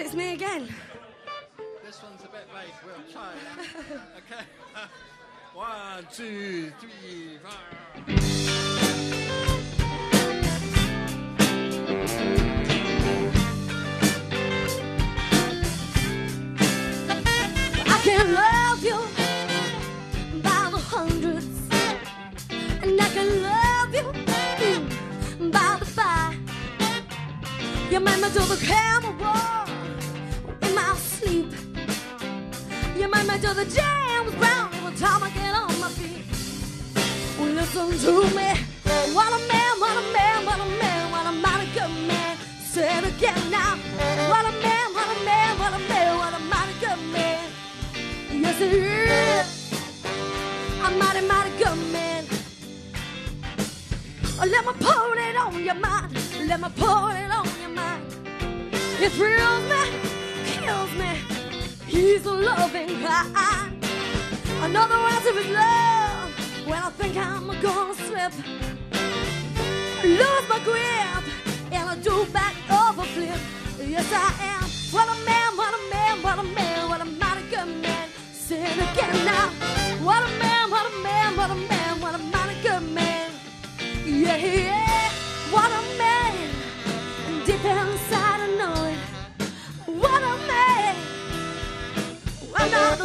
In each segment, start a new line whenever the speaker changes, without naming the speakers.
it's me again.
This one's a bit late. We'll try. okay. One, two, three, four.
Your mama do the camera my sleep. You made me do the James Brown every time I get on my feet. Well, listen to me. What a man, what a man, what a man, what a mighty good man. Say it again now. What a man, what a man, what a man, what a mighty good man. Yes, it is. A mighty, mighty good man. Let me pour it on your mind. Let me pour it on your mind. It thrills me, kills me. He's a loving God. Another answer is love. When I think I'm gonna slip, lose my grip, and I do back over flip. Yes, I am.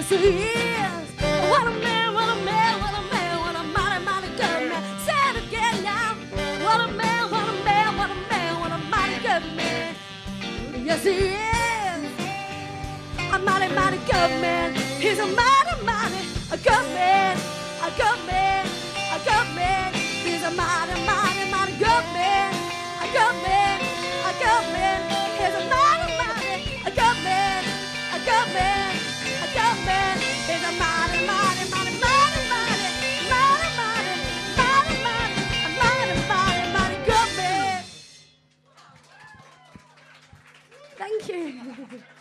Yes, he is. What a man, what a man, what a man, what a mighty, mighty good man. Say it again now. What a man, what a man, what a man, what a mighty good man. Yes, he is. A mighty, mighty good man. He's a mighty, mighty, a good man. A good man, Thank you.